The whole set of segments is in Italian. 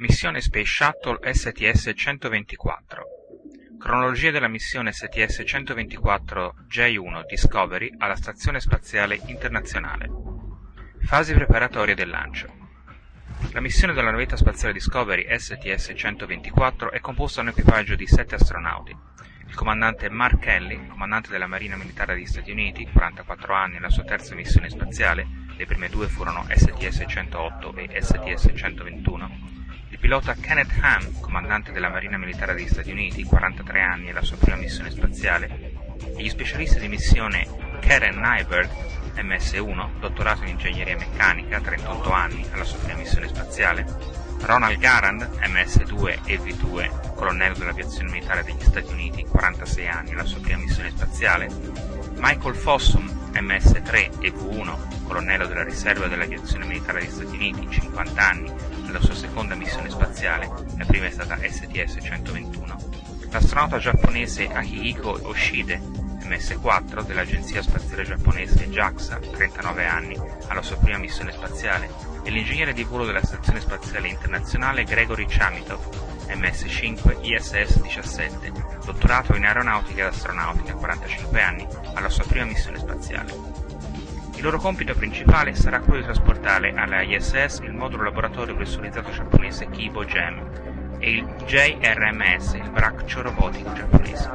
Missione Space Shuttle STS-124 Cronologia della missione STS-124 J-1 Discovery alla Stazione Spaziale Internazionale. Fasi preparatorie del lancio. La missione della navetta spaziale Discovery STS-124 è composta da un equipaggio di sette astronauti. Il comandante Mark Kelly, comandante della Marina Militare degli Stati Uniti, 44 anni e la sua terza missione spaziale, le prime due furono STS-108 e STS-121, il pilota Kenneth Ham, comandante della Marina Militare degli Stati Uniti, 43 anni e la sua prima missione spaziale, e gli specialisti di missione Karen Nyberg, MS-1, dottorato in ingegneria meccanica, 38 anni, alla sua prima missione spaziale, Ronald Garand, MS-2 e V-2, colonnello dell'aviazione militare degli Stati Uniti, 46 anni, alla sua prima missione spaziale, Michael Fossum, MS-3 e V-1, colonnello della riserva dell'aviazione militare degli Stati Uniti, 50 anni, nella sua seconda missione spaziale, la prima è stata STS-121, l'astronauta giapponese Akihiko Oshide, MS-4 dell'Agenzia Spaziale Giapponese JAXA, 39 anni, alla sua prima missione spaziale, e l'ingegnere di volo della Stazione Spaziale Internazionale Gregory Chamitov, MS-5 ISS-17, dottorato in aeronautica ed astronautica, 45 anni, alla sua prima missione spaziale. Il loro compito principale sarà quello di trasportare alla ISS il modulo laboratorio pressurizzato giapponese Kibo Gem e il JRMS, il braccio robotico giapponese.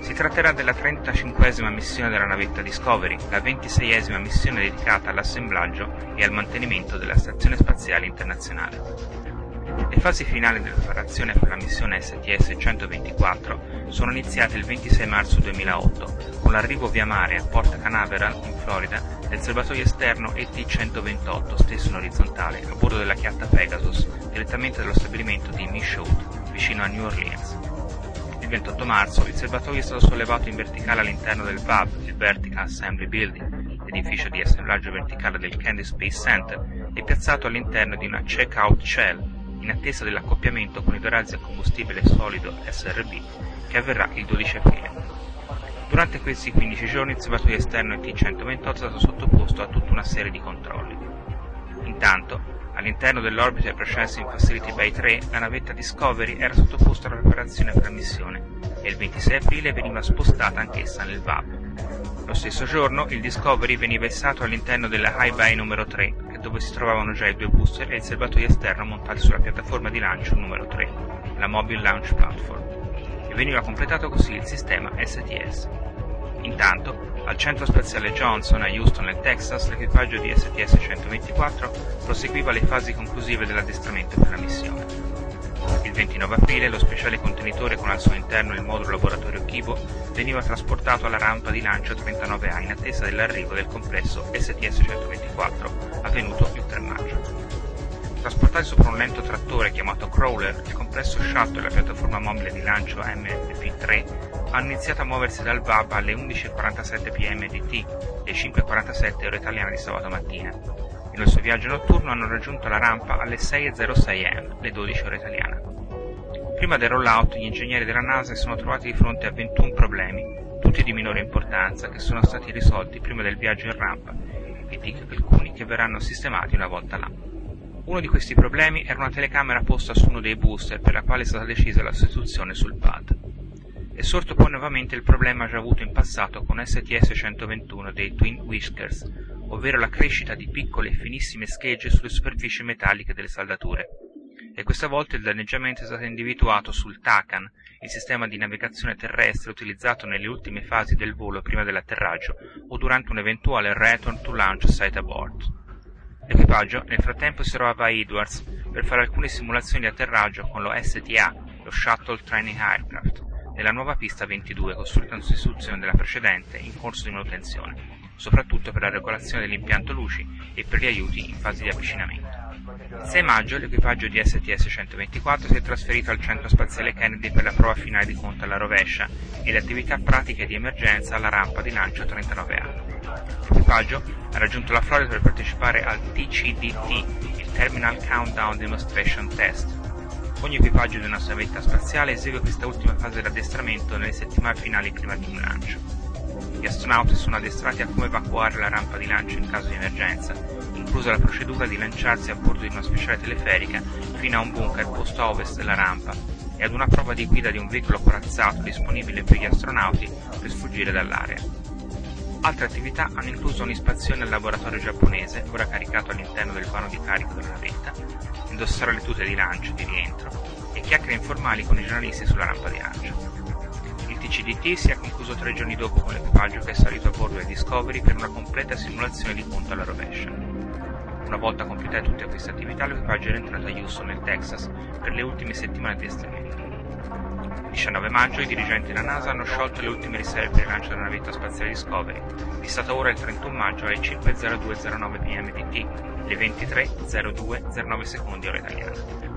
Si tratterà della 35esima missione della navetta Discovery, la 26esima missione dedicata all'assemblaggio e al mantenimento della Stazione Spaziale Internazionale. Le fasi finali della preparazione per la missione STS-124 sono iniziate il 26 marzo 2008 con l'arrivo via mare a Port Canaveral, in Florida, del serbatoio esterno ET-128, stesso in orizzontale, a bordo della chiatta Pegasus, direttamente dallo stabilimento di Michoud, vicino a New Orleans. Il 28 marzo il serbatoio è stato sollevato in verticale all'interno del VAB, il Vertical Assembly Building, l'edificio di assemblaggio verticale del Kennedy Space Center, e piazzato all'interno di una check-out shell in attesa dell'accoppiamento con i razzi a combustibile solido SRB che avverrà il 12 aprile. Durante questi 15 giorni il serbatoio esterno ET-128 è stato sottoposto a tutta una serie di controlli. Intanto, all'interno dell'Orbiter Processing Facility Bay 3, la navetta Discovery era sottoposta alla preparazione per la missione e il 26 aprile veniva spostata anch'essa nel VAB. Lo stesso giorno il Discovery veniva issato all'interno della High Bay numero 3, dove si trovavano già i due booster e il serbatoio esterno montati sulla piattaforma di lancio numero 3, la Mobile Launch Platform, e veniva completato così il sistema STS. Intanto, al centro spaziale Johnson a Houston nel Texas, l'equipaggio di STS-124 proseguiva le fasi conclusive dell'addestramento per la missione. Il 29 aprile lo speciale contenitore con al suo interno il modulo laboratorio Kibo veniva trasportato alla rampa di lancio 39A in attesa dell'arrivo del complesso STS-124 avvenuto il 3 maggio. Trasportati sopra un lento trattore chiamato Crawler, il complesso shuttle e la piattaforma mobile di lancio MFP-3 hanno iniziato a muoversi dal VAB alle 11.47 pm DT e 5.47 ora italiana di sabato mattina nel suo viaggio notturno hanno raggiunto la rampa alle 6.06 am, le 12 ore italiane. Prima del rollout gli ingegneri della NASA si sono trovati di fronte a 21 problemi, tutti di minore importanza, che sono stati risolti prima del viaggio in rampa e di alcuni che verranno sistemati una volta là. Uno di questi problemi era una telecamera posta su uno dei booster per la quale è stata decisa la sostituzione sul pad. È sorto poi nuovamente il problema già avuto in passato con STS-121 dei Twin Whiskers, ovvero la crescita di piccole e finissime schegge sulle superfici metalliche delle saldature. E questa volta il danneggiamento è stato individuato sul TACAN, il sistema di navigazione terrestre utilizzato nelle ultime fasi del volo prima dell'atterraggio o durante un eventuale return to launch site abort. L'equipaggio nel frattempo si trovava a Edwards per fare alcune simulazioni di atterraggio con lo STA, lo Shuttle Training Aircraft, nella nuova pista 22 costruita in sostituzione della precedente in corso di manutenzione soprattutto per la regolazione dell'impianto luci e per gli aiuti in fase di avvicinamento. Il 6 maggio l'equipaggio di STS-124 si è trasferito al centro spaziale Kennedy per la prova finale di conto alla rovescia e le attività pratiche di emergenza alla rampa di lancio 39A. L'equipaggio ha raggiunto la Florida per partecipare al TCDT, il Terminal Countdown Demonstration Test. Ogni equipaggio di una navetta spaziale esegue questa ultima fase dell'addestramento nelle settimane finali prima di un lancio. Gli astronauti sono addestrati a come evacuare la rampa di lancio in caso di emergenza, in inclusa la procedura di lanciarsi a bordo di una speciale teleferica fino a un bunker posto a ovest della rampa e ad una prova di guida di un veicolo corazzato disponibile per gli astronauti per sfuggire dall'area. Altre attività hanno incluso un'ispezione al laboratorio giapponese, ora caricato all'interno del vano di carico della navetta, indossare le tute di lancio di rientro e chiacchiere informali con i giornalisti sulla rampa di lancio. Il TCDT si concluso tre giorni dopo con l'equipaggio che è salito a bordo del Discovery per una completa simulazione di punto alla rovescia. Una volta compiute tutte queste attività, l'equipaggio è rientrato a Houston, nel Texas, per le ultime settimane di esternamento. Il 19 maggio i dirigenti della NASA hanno sciolto le ultime riserve per il lancio della navetta spaziale Discovery, fissata ora il 31 maggio alle 5.0209 pmdt, le 23.0209 secondi ora italiana.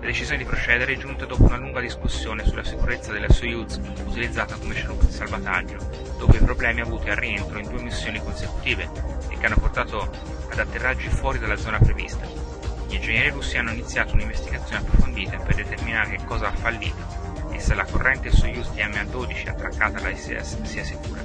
La decisione di procedere è giunta dopo una lunga discussione sulla sicurezza della Soyuz utilizzata come scialuppa di salvataggio, dopo i problemi avuti al rientro in due missioni consecutive e che hanno portato ad atterraggi fuori dalla zona prevista. Gli ingegneri russi hanno iniziato un'investigazione approfondita per determinare che cosa ha fallito e se la corrente Soyuz TMA-12 attraccata all'ISS sia sicura.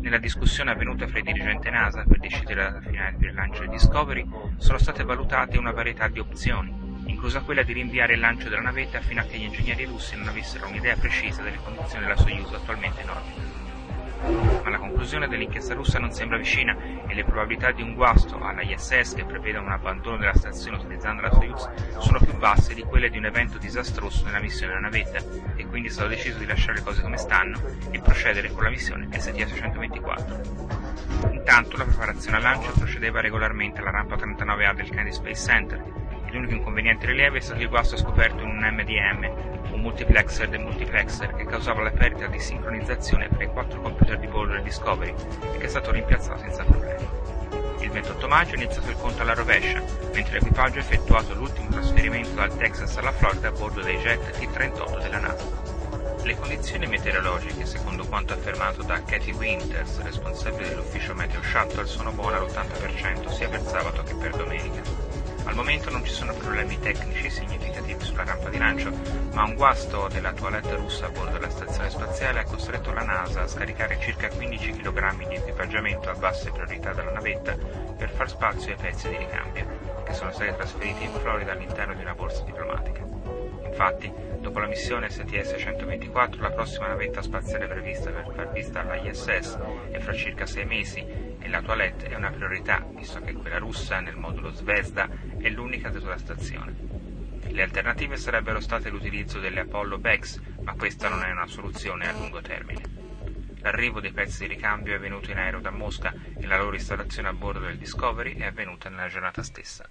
Nella discussione avvenuta fra i dirigenti NASA per decidere la data finale per il lancio di Discovery sono state valutate una varietà di opzioni, inclusa quella di rinviare il lancio della navetta fino a che gli ingegneri russi non avessero un'idea precisa delle condizioni della Soyuz attualmente in orbita. Ma la conclusione dell'inchiesta russa non sembra vicina e le probabilità di un guasto alla ISS che preveda un abbandono della stazione utilizzando la Soyuz sono più basse di quelle di un evento disastroso nella missione della navetta e quindi è stato deciso di lasciare le cose come stanno e procedere con la missione STS-124. Intanto la preparazione al lancio procedeva regolarmente alla rampa 39A del Kennedy Space Center L'unico inconveniente rilievo è stato il guasto scoperto in un MDM, un multiplexer del multiplexer, che causava la perdita di sincronizzazione tra i quattro computer di bordo del Discovery e che è stato rimpiazzato senza problemi. Il 28 maggio è iniziato il conto alla rovescia, mentre l'equipaggio ha effettuato l'ultimo trasferimento dal Texas alla Florida a bordo dei jet T-38 della NASA. Le condizioni meteorologiche, secondo quanto affermato da Katie Winters, responsabile dell'ufficio Meteo Shuttle, sono buone all'80% sia per sabato che per domenica. Al momento non ci sono problemi tecnici significativi sulla rampa di lancio, ma un guasto della toilette russa a bordo della stazione spaziale ha costretto la NASA a scaricare circa 15 kg di equipaggiamento a basse priorità dalla navetta per far spazio ai pezzi di ricambio, che sono stati trasferiti in Florida all'interno di una borsa diplomatica. Infatti, dopo la missione STS-124, la prossima navetta spaziale prevista per far vista alla ISS è fra circa sei mesi e la toilette è una priorità, visto che quella russa nel modulo Zvezda è l'unica sulla stazione. Le alternative sarebbero state l'utilizzo delle Apollo Bags, ma questa non è una soluzione a lungo termine. L'arrivo dei pezzi di ricambio è avvenuto in aereo da Mosca e la loro installazione a bordo del Discovery è avvenuta nella giornata stessa.